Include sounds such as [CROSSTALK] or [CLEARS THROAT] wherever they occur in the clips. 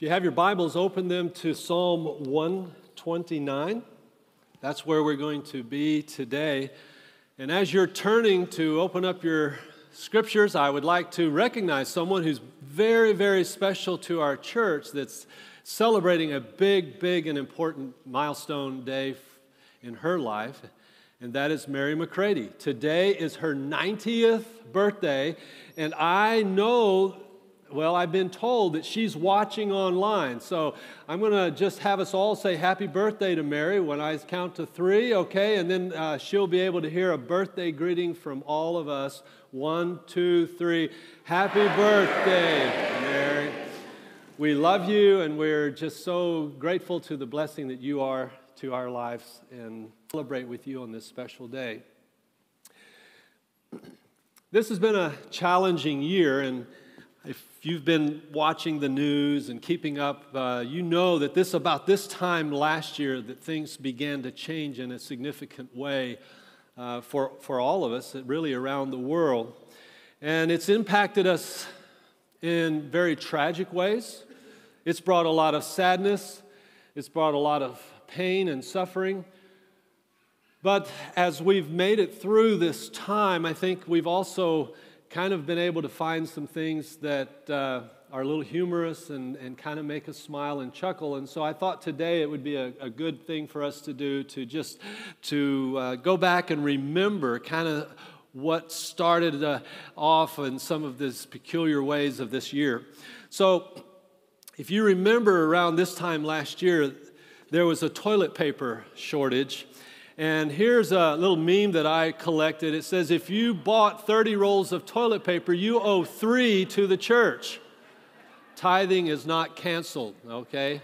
If you have your Bibles, open them to Psalm 129. That's where we're going to be today. And as you're turning to open up your scriptures, I would like to recognize someone who's very, very special to our church that's celebrating a big, big, and important milestone day in her life, and that is Mary McCready. Today is her 90th birthday, and I know well, I've been told that she's watching online. So I'm going to just have us all say happy birthday to Mary when I count to three, okay? And then uh, she'll be able to hear a birthday greeting from all of us. One, two, three. Happy birthday, Mary. We love you, and we're just so grateful to the blessing that you are to our lives and celebrate with you on this special day. [CLEARS THROAT] This has been a challenging year, and if you've been watching the news and keeping up, uh, you know that this about this time last year that things began to change in a significant way uh, for, for all of us, really around the world. And it's impacted us in very tragic ways. It's brought a lot of sadness, it's brought a lot of pain and suffering. But as we've made it through this time, I think we've also kind of been able to find some things that uh, are a little humorous and, and kind of make us smile and chuckle. And so I thought today it would be a, a good thing for us to do to just to uh, go back and remember kind of what started uh, off in some of these peculiar ways of this year. So if you remember around this time last year, there was a toilet paper shortage. And here's a little meme that I collected. It says, If you bought 30 rolls of toilet paper, you owe three to the church. Tithing is not canceled, okay?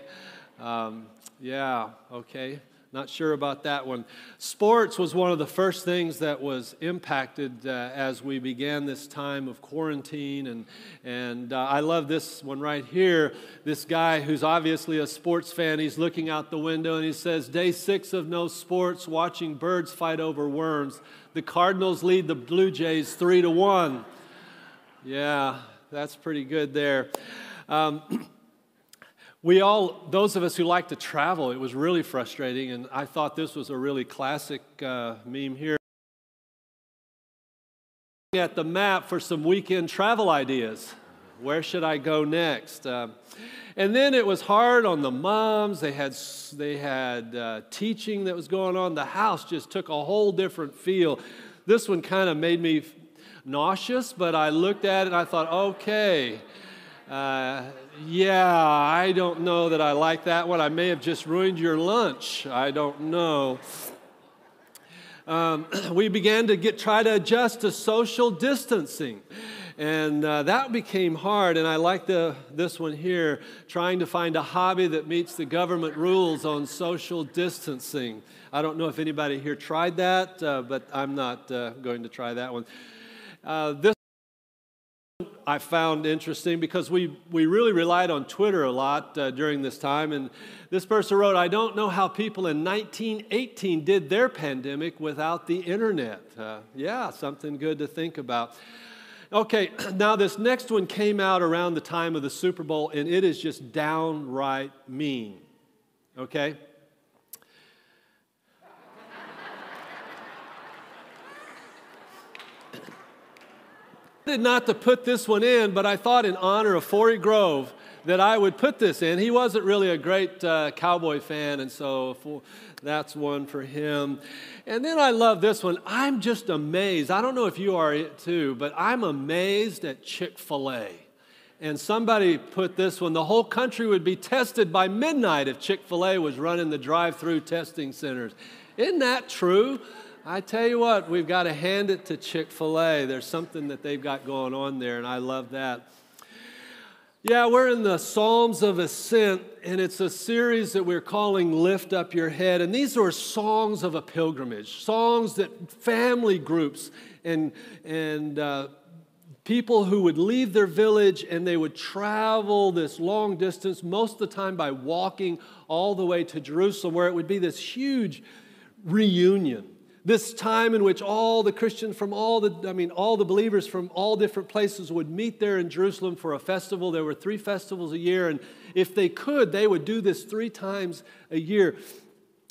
Um, yeah, okay. Not sure about that one. Sports was one of the first things that was impacted uh, as we began this time of quarantine. And, and uh, I love this one right here. This guy who's obviously a sports fan, he's looking out the window and he says, Day six of no sports, watching birds fight over worms. The Cardinals lead the Blue Jays three to one. Yeah, that's pretty good there. Um, [CLEARS THROAT] We all, those of us who like to travel, it was really frustrating, and I thought this was a really classic uh, meme here. At the map for some weekend travel ideas. Where should I go next? Uh, and then it was hard on the moms. They had, they had uh, teaching that was going on. The house just took a whole different feel. This one kind of made me nauseous, but I looked at it and I thought, okay. Uh, yeah, I don't know that I like that one. I may have just ruined your lunch. I don't know. Um, [CLEARS THROAT] we began to get try to adjust to social distancing. And uh, that became hard. And I like the, this one here trying to find a hobby that meets the government rules on social distancing. I don't know if anybody here tried that, uh, but I'm not uh, going to try that one. Uh, this I found interesting because we, we really relied on Twitter a lot uh, during this time. And this person wrote, I don't know how people in 1918 did their pandemic without the internet. Uh, yeah, something good to think about. Okay, [CLEARS THROAT] now this next one came out around the time of the Super Bowl, and it is just downright mean. Okay? Decided not to put this one in, but I thought in honor of Forey Grove that I would put this in. He wasn't really a great uh, cowboy fan, and so for, that's one for him. And then I love this one. I'm just amazed. I don't know if you are it too, but I'm amazed at Chick fil A. And somebody put this one the whole country would be tested by midnight if Chick fil A was running the drive through testing centers. Isn't that true? I tell you what, we've got to hand it to Chick fil A. There's something that they've got going on there, and I love that. Yeah, we're in the Psalms of Ascent, and it's a series that we're calling Lift Up Your Head. And these are songs of a pilgrimage, songs that family groups and, and uh, people who would leave their village and they would travel this long distance, most of the time by walking all the way to Jerusalem, where it would be this huge reunion This time in which all the Christians from all the, I mean, all the believers from all different places would meet there in Jerusalem for a festival. There were three festivals a year, and if they could, they would do this three times a year.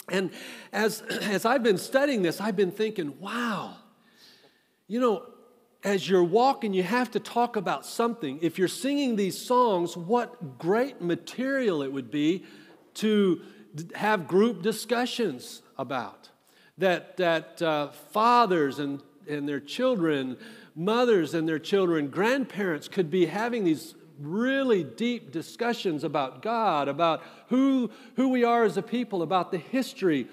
And as, [CLEARS THROAT] as I've been studying this, I've been thinking, wow, you know, as you're walking, you have to talk about something. If you're singing these songs, what great material it would be to have group discussions about. That, that uh, fathers and, and their children, mothers and their children, grandparents could be having these really deep discussions about God, about who, who we are as a people, about the history,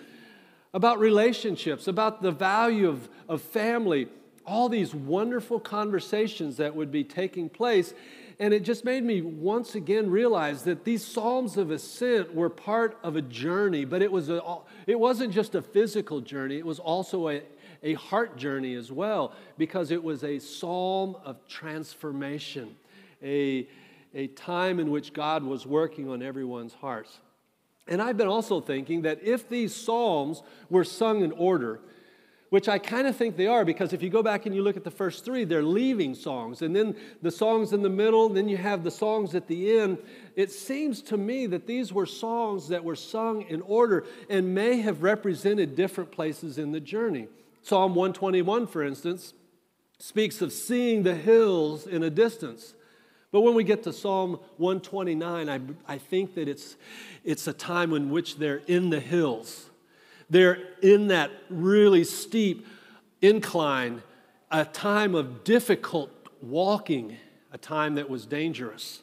about relationships, about the value of, of family, all these wonderful conversations that would be taking place. And it just made me once again realize that these Psalms of Ascent were part of a journey, but it, was a, it wasn't just a physical journey, it was also a, a heart journey as well, because it was a psalm of transformation a, a time in which God was working on everyone's hearts. And I've been also thinking that if these Psalms were sung in order, which I kind of think they are because if you go back and you look at the first three, they're leaving songs. And then the songs in the middle, then you have the songs at the end. It seems to me that these were songs that were sung in order and may have represented different places in the journey. Psalm 121, for instance, speaks of seeing the hills in a distance. But when we get to Psalm 129, I, I think that it's, it's a time in which they're in the hills. They're in that really steep incline, a time of difficult walking, a time that was dangerous.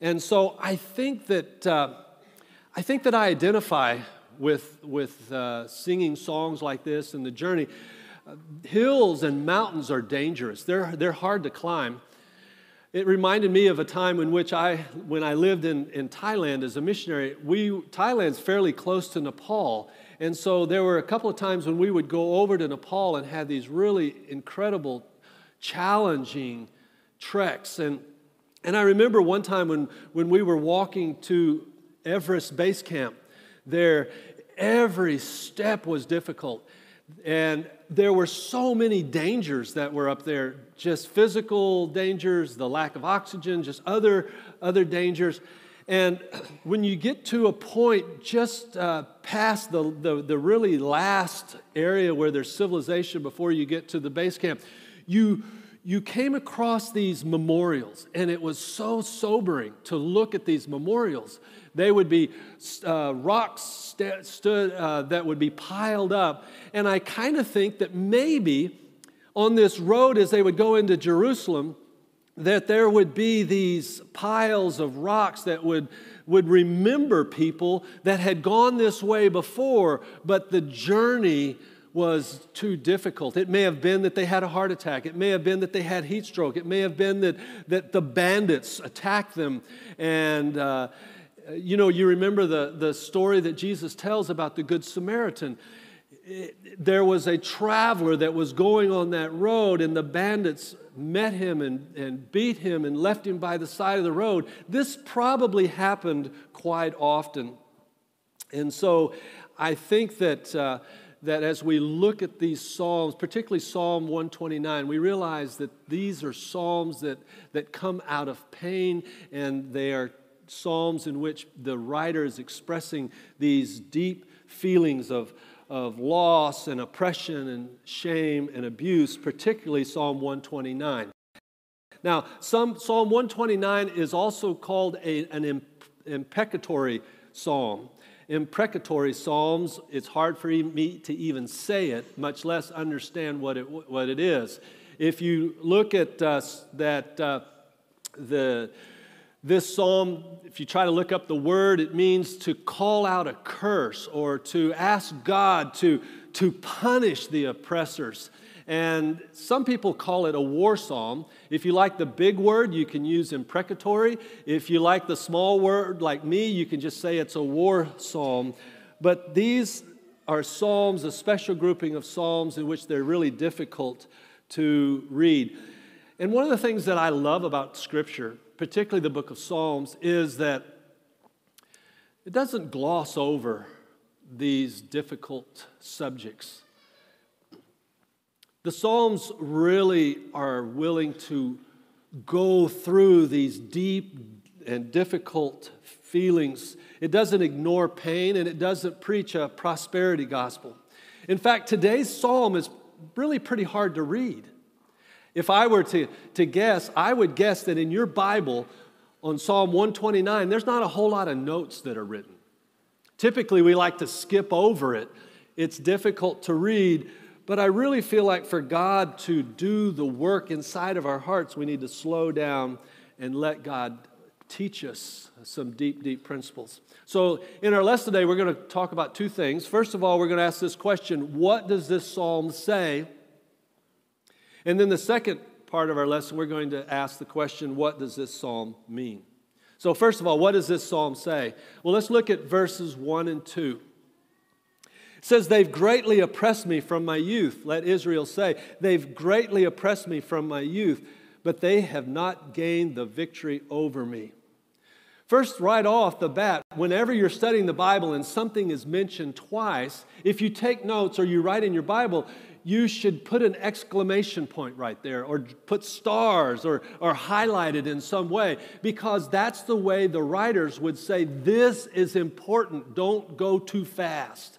And so I think that, uh, I, think that I identify with, with uh, singing songs like this and the journey. Uh, hills and mountains are dangerous, they're, they're hard to climb. It reminded me of a time in which I, when I lived in, in Thailand as a missionary, we, Thailand's fairly close to Nepal. And so there were a couple of times when we would go over to Nepal and have these really incredible, challenging treks. And, and I remember one time when, when we were walking to Everest Base Camp, there, every step was difficult. And there were so many dangers that were up there just physical dangers, the lack of oxygen, just other, other dangers. And [CLEARS THROAT] when you get to a point just uh, past the, the, the really last area where there's civilization before you get to the base camp, you, you came across these memorials, and it was so sobering to look at these memorials. They would be uh, rocks st- stood, uh, that would be piled up. And I kind of think that maybe on this road as they would go into Jerusalem, that there would be these piles of rocks that would, would remember people that had gone this way before, but the journey was too difficult. It may have been that they had a heart attack. It may have been that they had heat stroke. It may have been that, that the bandits attacked them. And, uh, you know, you remember the, the story that Jesus tells about the Good Samaritan there was a traveler that was going on that road, and the bandits met him and, and beat him and left him by the side of the road. This probably happened quite often. And so I think that, uh, that as we look at these Psalms, particularly Psalm 129, we realize that these are Psalms that, that come out of pain and they are Psalms in which the writer is expressing these deep feelings of, of loss and oppression and shame and abuse, particularly Psalm 129. Now, some, Psalm 129 is also called a, an imprecatory psalm. Imprecatory psalms, it's hard for me to even say it, much less understand what it, what it is. If you look at uh, that, uh, the this psalm, if you try to look up the word, it means to call out a curse or to ask God to, to punish the oppressors. And some people call it a war psalm. If you like the big word, you can use imprecatory. If you like the small word, like me, you can just say it's a war psalm. But these are psalms, a special grouping of psalms in which they're really difficult to read. And one of the things that I love about Scripture particularly the book of Psalms, is that it doesn't gloss over these difficult subjects. The Psalms really are willing to go through these deep and difficult feelings. It doesn't ignore pain and it doesn't preach a prosperity gospel. In fact, today's psalm is really pretty hard to read. If I were to, to guess, I would guess that in your Bible, on Psalm 129, there's not a whole lot of notes that are written. Typically, we like to skip over it. It's difficult to read, but I really feel like for God to do the work inside of our hearts, we need to slow down and let God teach us some deep, deep principles. So, in our lesson today, we're going to talk about two things. First of all, we're going to ask this question What does this psalm say? And then the second part of our lesson, we're going to ask the question What does this psalm mean? So, first of all, what does this psalm say? Well, let's look at verses 1 and 2. It says, They've greatly oppressed me from my youth. Let Israel say, They've greatly oppressed me from my youth, but they have not gained the victory over me. First, right off the bat, whenever you're studying the Bible and something is mentioned twice, if you take notes or you write in your Bible, you should put an exclamation point right there or put stars or, or highlight it in some way because that's the way the writers would say, This is important, don't go too fast.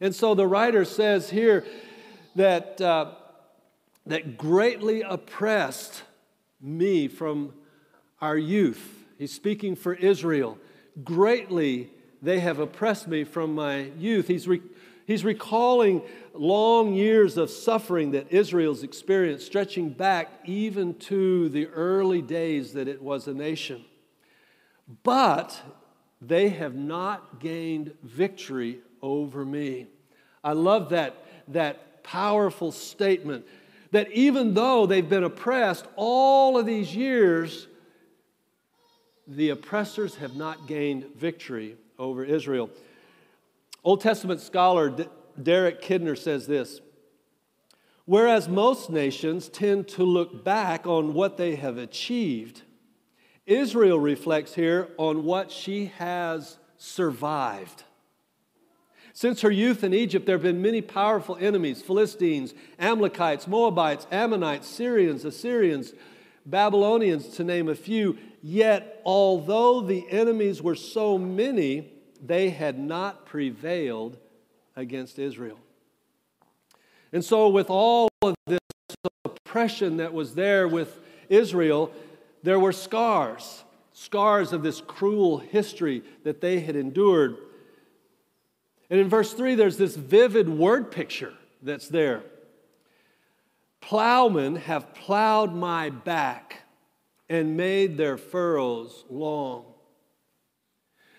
And so the writer says here that, uh, that greatly oppressed me from our youth. He's speaking for Israel. Greatly they have oppressed me from my youth. He's, re- he's recalling long years of suffering that Israel's experienced, stretching back even to the early days that it was a nation. But they have not gained victory over me. I love that, that powerful statement that even though they've been oppressed all of these years, the oppressors have not gained victory over Israel. Old Testament scholar Derek Kidner says this Whereas most nations tend to look back on what they have achieved, Israel reflects here on what she has survived. Since her youth in Egypt, there have been many powerful enemies Philistines, Amalekites, Moabites, Ammonites, Syrians, Assyrians, Babylonians, to name a few. Yet, although the enemies were so many, they had not prevailed against Israel. And so, with all of this oppression that was there with Israel, there were scars, scars of this cruel history that they had endured. And in verse 3, there's this vivid word picture that's there. Plowmen have plowed my back and made their furrows long.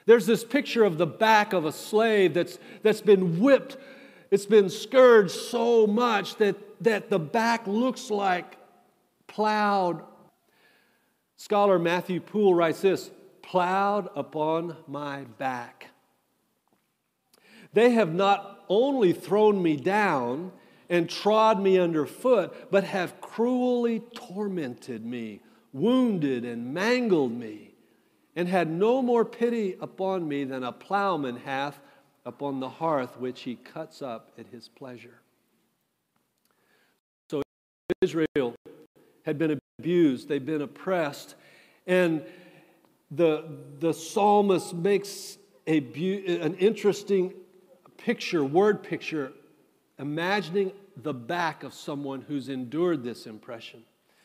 There's this picture of the back of a slave that's, that's been whipped, it's been scourged so much that, that the back looks like plowed. Scholar Matthew Poole writes this plowed upon my back. They have not only thrown me down and trod me underfoot, but have cruelly tormented me, wounded and mangled me and had no more pity upon me than a plowman hath upon the hearth which he cuts up at his pleasure. So Israel had been abused, they'd been oppressed, and the, the psalmist makes a, an interesting picture, word picture, imagining the back of someone who's endured this impression,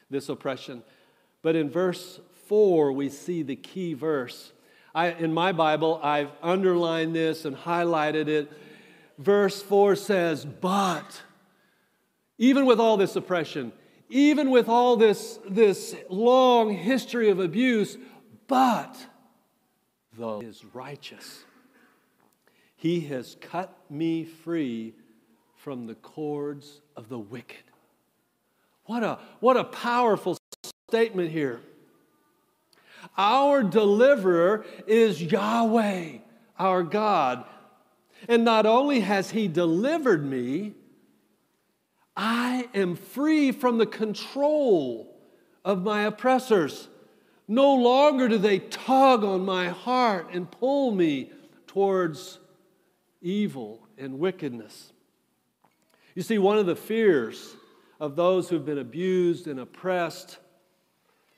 this oppression. But in verse 4, we see the key verse. I, in my Bible, I've underlined this and highlighted it. Verse 4 says, But, even with all this oppression, even with all this, this long history of abuse, but though is righteous, he has cut me free from the cords of the wicked. What a, what a powerful statement here. Our deliverer is Yahweh, our God. And not only has He delivered me, I am free from the control of my oppressors. No longer do they tug on my heart and pull me towards evil and wickedness. You see, one of the fears of those who've been abused and oppressed,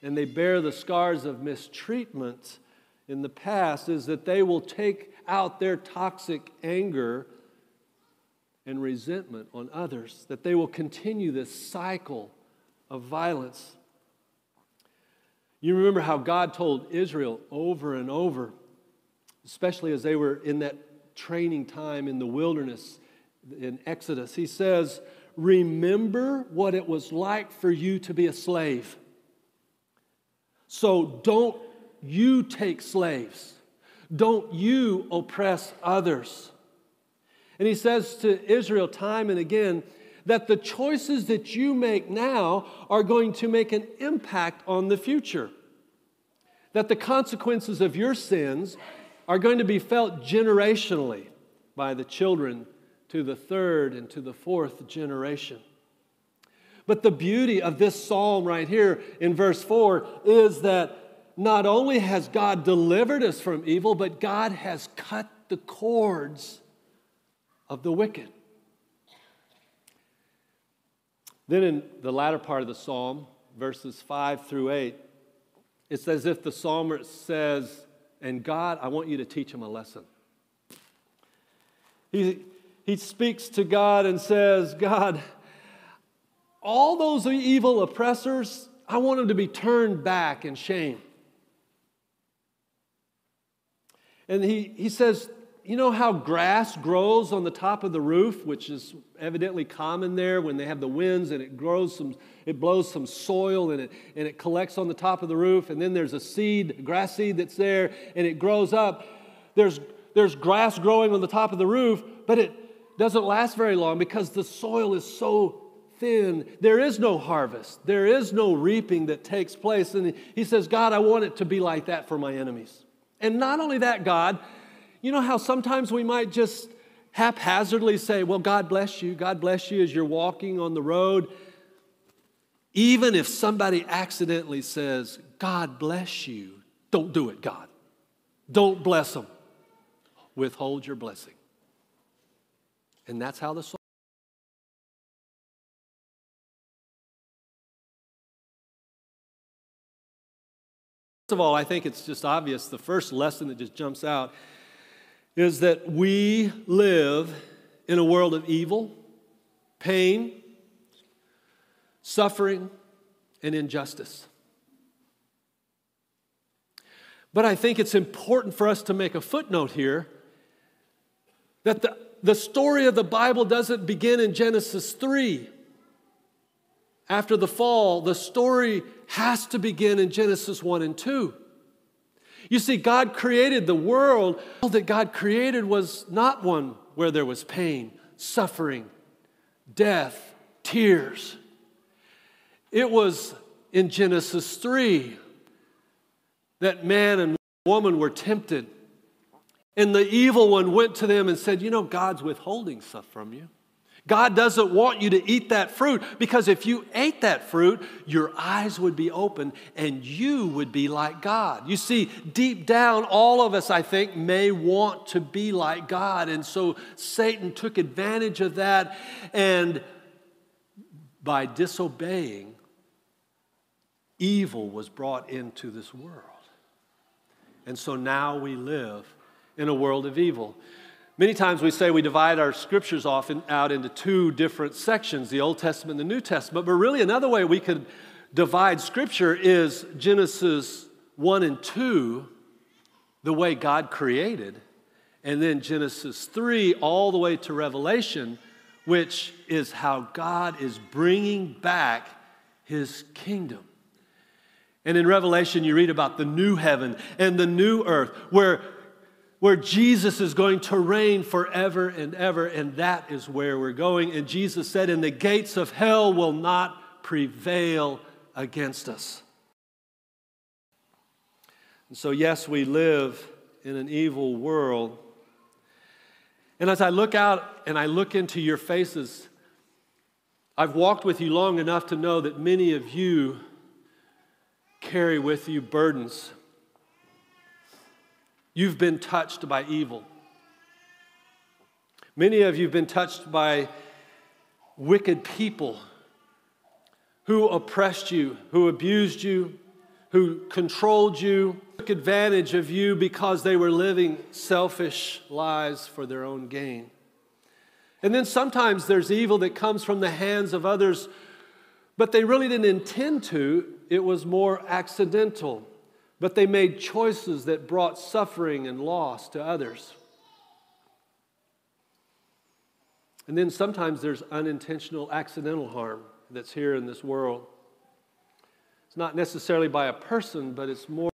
and they bear the scars of mistreatment in the past, is that they will take out their toxic anger and resentment on others, that they will continue this cycle of violence. You remember how God told Israel over and over, especially as they were in that training time in the wilderness in Exodus. He says, Remember what it was like for you to be a slave. So don't you take slaves. Don't you oppress others. And he says to Israel time and again that the choices that you make now are going to make an impact on the future. That the consequences of your sins are going to be felt generationally by the children to the third and to the fourth generation. But the beauty of this psalm right here in verse 4 is that not only has God delivered us from evil, but God has cut the cords of the wicked. Then in the latter part of the psalm, verses 5 through 8, it's as if the psalmist says, And God, I want you to teach him a lesson. He, he speaks to God and says, God, all those evil oppressors, I want them to be turned back in shame. And he, he says, You know how grass grows on the top of the roof, which is evidently common there when they have the winds and it grows some, it blows some soil and it, and it collects on the top of the roof. And then there's a seed, grass seed that's there, and it grows up. There's, there's grass growing on the top of the roof, but it doesn't last very long because the soil is so thin. There is no harvest, there is no reaping that takes place. And he says, God, I want it to be like that for my enemies. And not only that, God, you know how sometimes we might just haphazardly say, Well, God bless you, God bless you as you're walking on the road. Even if somebody accidentally says, God bless you, don't do it, God. Don't bless them. Withhold your blessing. And that's how the of all, I think it's just obvious. The first lesson that just jumps out is that we live in a world of evil, pain, suffering, and injustice. But I think it's important for us to make a footnote here that the, the story of the Bible doesn't begin in Genesis 3. After the fall, the story has to begin in Genesis 1 and 2. You see, God created the world. All that God created was not one where there was pain, suffering, death, tears. It was in Genesis 3 that man and woman were tempted. And the evil one went to them and said, You know, God's withholding stuff from you. God doesn't want you to eat that fruit because if you ate that fruit, your eyes would be open and you would be like God. You see, deep down, all of us, I think, may want to be like God. And so Satan took advantage of that and by disobeying, evil was brought into this world. And so now we live in a world of evil. Many times we say we divide our scriptures off in, out into two different sections, the Old Testament and the New Testament, but really another way we could divide scripture is Genesis 1 and 2, the way God created, and then Genesis 3 all the way to Revelation, which is how God is bringing back his kingdom. And in Revelation, you read about the new heaven and the new earth, where where Jesus is going to reign forever and ever, and that is where we're going. And Jesus said, And the gates of hell will not prevail against us. And so, yes, we live in an evil world. And as I look out and I look into your faces, I've walked with you long enough to know that many of you carry with you burdens You've been touched by evil. Many of you have been touched by wicked people who oppressed you, who abused you, who controlled you, took advantage of you because they were living selfish lives for their own gain. And then sometimes there's evil that comes from the hands of others, but they really didn't intend to. It was more accidental. But they made choices that brought suffering and loss to others. And then sometimes there's unintentional, accidental harm that's here in this world. It's not necessarily by a person, but it's more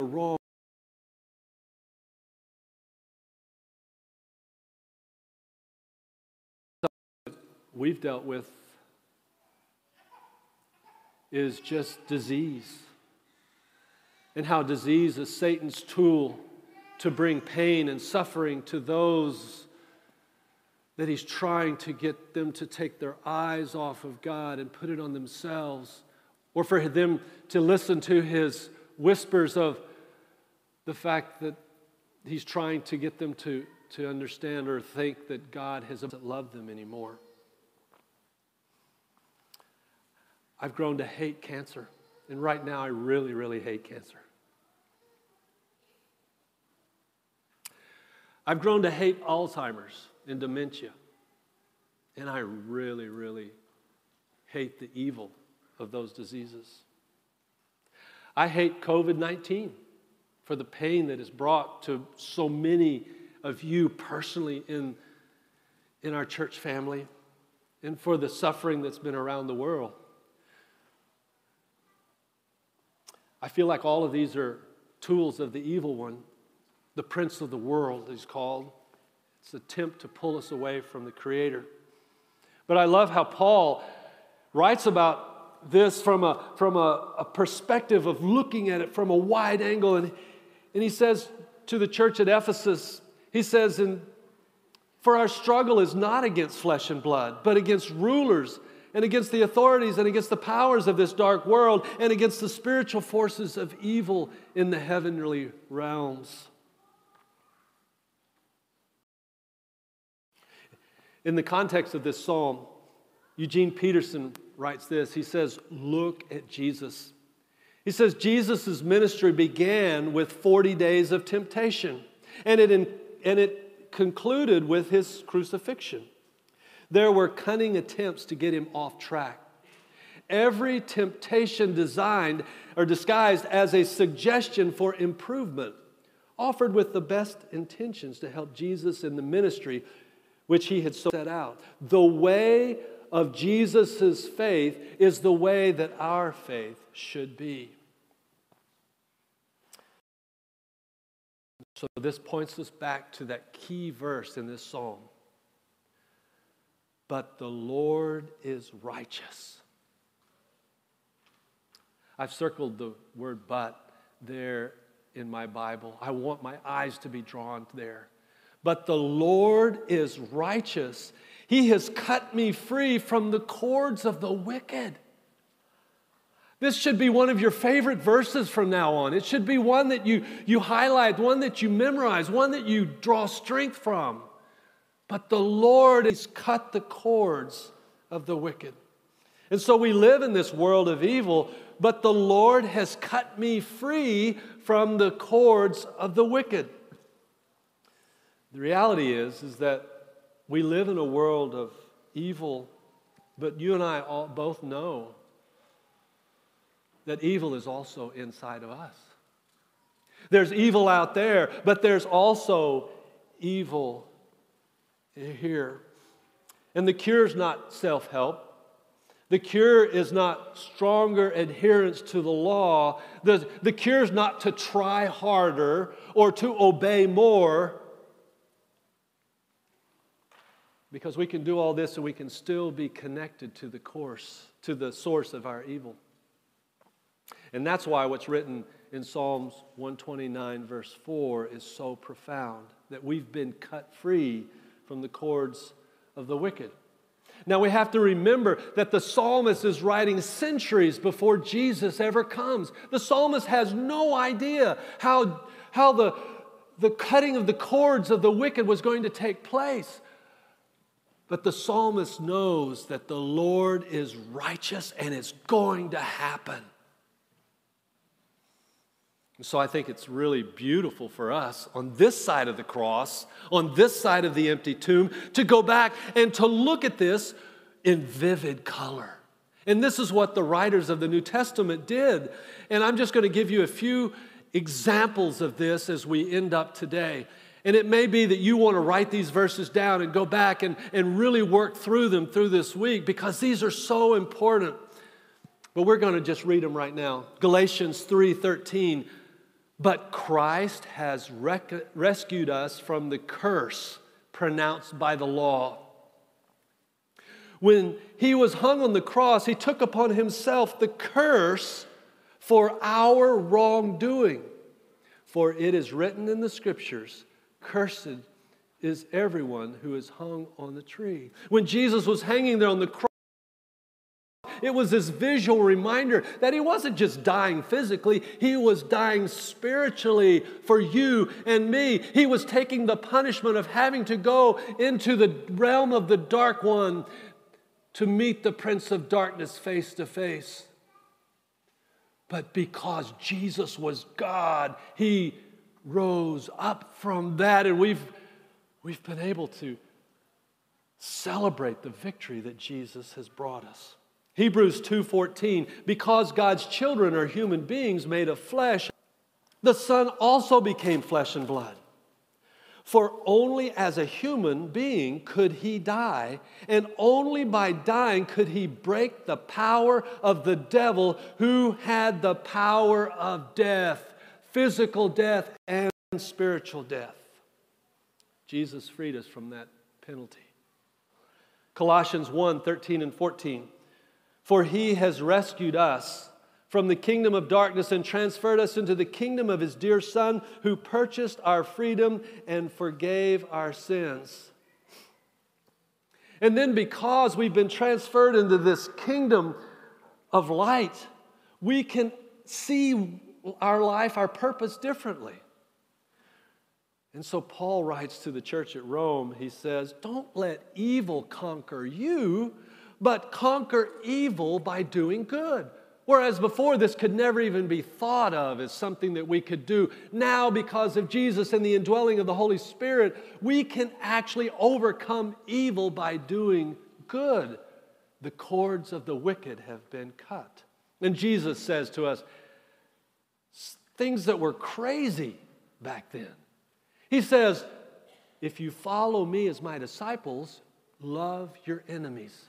wrong. We've dealt with is just disease. And how disease is Satan's tool to bring pain and suffering to those that he's trying to get them to take their eyes off of God and put it on themselves, or for them to listen to his whispers of the fact that he's trying to get them to, to understand or think that God has loved them anymore. I've grown to hate cancer, and right now I really, really hate cancer. I've grown to hate Alzheimer's and dementia. And I really, really hate the evil of those diseases. I hate COVID 19 for the pain that is brought to so many of you personally in, in our church family and for the suffering that's been around the world. I feel like all of these are tools of the evil one the prince of the world, he's called. It's an attempt to pull us away from the Creator. But I love how Paul writes about this from a, from a, a perspective of looking at it from a wide angle. And, and he says to the church at Ephesus, he says, in, For our struggle is not against flesh and blood, but against rulers and against the authorities and against the powers of this dark world and against the spiritual forces of evil in the heavenly realms. In the context of this psalm, Eugene Peterson writes this. He says, Look at Jesus. He says, Jesus' ministry began with 40 days of temptation, and it, in, and it concluded with his crucifixion. There were cunning attempts to get him off track. Every temptation designed or disguised as a suggestion for improvement, offered with the best intentions to help Jesus in the ministry which he had set out. The way of Jesus' faith is the way that our faith should be. So, this points us back to that key verse in this psalm. But the Lord is righteous. I've circled the word but there in my Bible. I want my eyes to be drawn there. But the Lord is righteous. He has cut me free from the cords of the wicked. This should be one of your favorite verses from now on. It should be one that you, you highlight, one that you memorize, one that you draw strength from. But the Lord has cut the cords of the wicked. And so we live in this world of evil, but the Lord has cut me free from the cords of the wicked. The reality is, is that we live in a world of evil, but you and I all, both know that evil is also inside of us. There's evil out there, but there's also evil here. And the cure is not self help. The cure is not stronger adherence to the law. The, the cure is not to try harder or to obey more. Because we can do all this and we can still be connected to the course, to the source of our evil. And that's why what's written in Psalms 129, verse 4, is so profound that we've been cut free from the cords of the wicked. Now we have to remember that the psalmist is writing centuries before Jesus ever comes. The psalmist has no idea how, how the, the cutting of the cords of the wicked was going to take place. But the psalmist knows that the Lord is righteous and it's going to happen. So I think it's really beautiful for us on this side of the cross, on this side of the empty tomb, to go back and to look at this in vivid color. And this is what the writers of the New Testament did. And I'm just going to give you a few examples of this as we end up today. And it may be that you want to write these verses down and go back and, and really work through them through this week because these are so important. But we're going to just read them right now. Galatians 3:13 but Christ has rec- rescued us from the curse pronounced by the law. When he was hung on the cross, he took upon himself the curse for our wrongdoing. For it is written in the scriptures, Cursed is everyone who is hung on the tree. When Jesus was hanging there on the cross, it was this visual reminder that he wasn't just dying physically, he was dying spiritually for you and me. He was taking the punishment of having to go into the realm of the dark one to meet the prince of darkness face to face. But because Jesus was God, he rose up from that, and we've, we've been able to celebrate the victory that Jesus has brought us. Hebrews 2:14 because God's children are human beings made of flesh the son also became flesh and blood. For only as a human being could he die and only by dying could he break the power of the devil who had the power of death physical death and spiritual death. Jesus freed us from that penalty. Colossians 1 13 and 14 for he has rescued us from the kingdom of darkness and transferred us into the kingdom of his dear Son, who purchased our freedom and forgave our sins. And then, because we've been transferred into this kingdom of light, we can see our life, our purpose differently. And so, Paul writes to the church at Rome, he says, Don't let evil conquer you but conquer evil by doing good. Whereas before, this could never even be thought of as something that we could do. Now, because of Jesus and the indwelling of the Holy Spirit, we can actually overcome evil by doing good. The cords of the wicked have been cut. And Jesus says to us things that were crazy back then. He says, If you follow me as my disciples, love your enemies.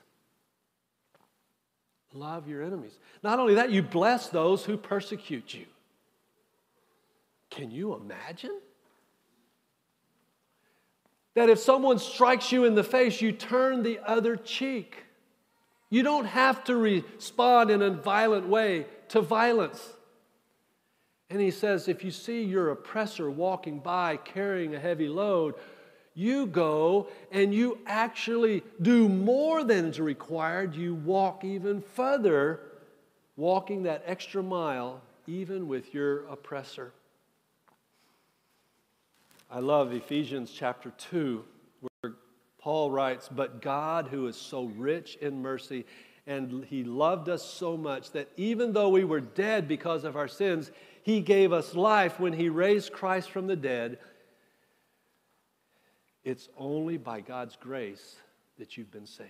Love your enemies. Not only that, you bless those who persecute you. Can you imagine? That if someone strikes you in the face, you turn the other cheek. You don't have to respond in a violent way to violence. And he says, if you see your oppressor walking by carrying a heavy load, you go and you actually do more than is required. You walk even further, walking that extra mile, even with your oppressor. I love Ephesians chapter 2, where Paul writes, But God, who is so rich in mercy, and he loved us so much that even though we were dead because of our sins, he gave us life when he raised Christ from the dead it's only by God's grace that you've been saved.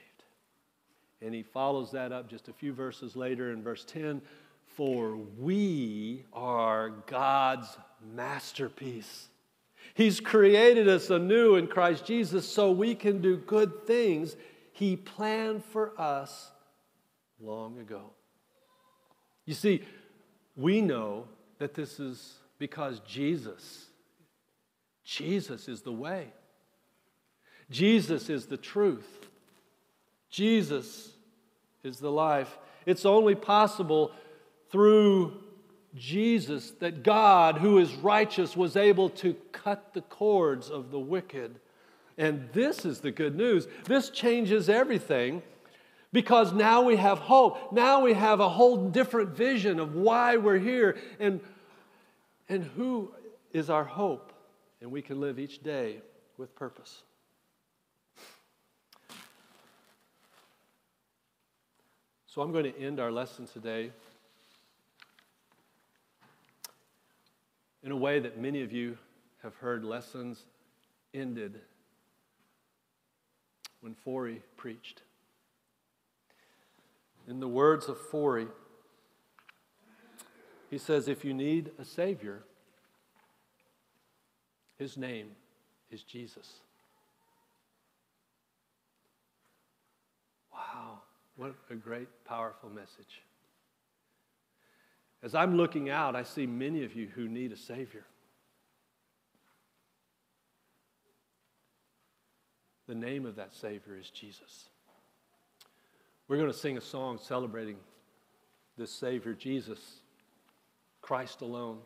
And he follows that up just a few verses later in verse 10 For we are God's masterpiece. He's created us anew in Christ Jesus so we can do good things He planned for us long ago. You see, we know that this is because Jesus, Jesus is the way. Jesus is the truth. Jesus is the life. It's only possible through Jesus that God, who is righteous, was able to cut the cords of the wicked. And this is the good news. This changes everything because now we have hope. Now we have a whole different vision of why we're here and, and who is our hope. And we can live each day with purpose. So I'm going to end our lesson today in a way that many of you have heard lessons ended when Forry preached. In the words of Forry, he says, If you need a Savior, his name is Jesus. Wow, what a great, powerful message. As I'm looking out, I see many of you who need a Savior. The name of that Savior is Jesus. We're going to sing a song celebrating this Savior, Jesus, Christ alone.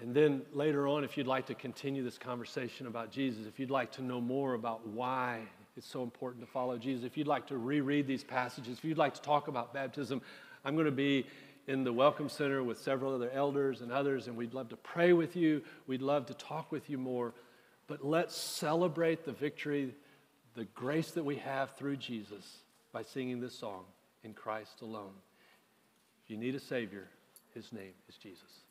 And then later on, if you'd like to continue this conversation about Jesus, if you'd like to know more about why it's so important to follow Jesus, if you'd like to reread these passages, if you'd like to talk about baptism, I'm going to be in the Welcome Center with several other elders and others, and we'd love to pray with you. We'd love to talk with you more. But let's celebrate the victory, the grace that we have through Jesus by singing this song, In Christ Alone. If you need a Savior, His name is Jesus.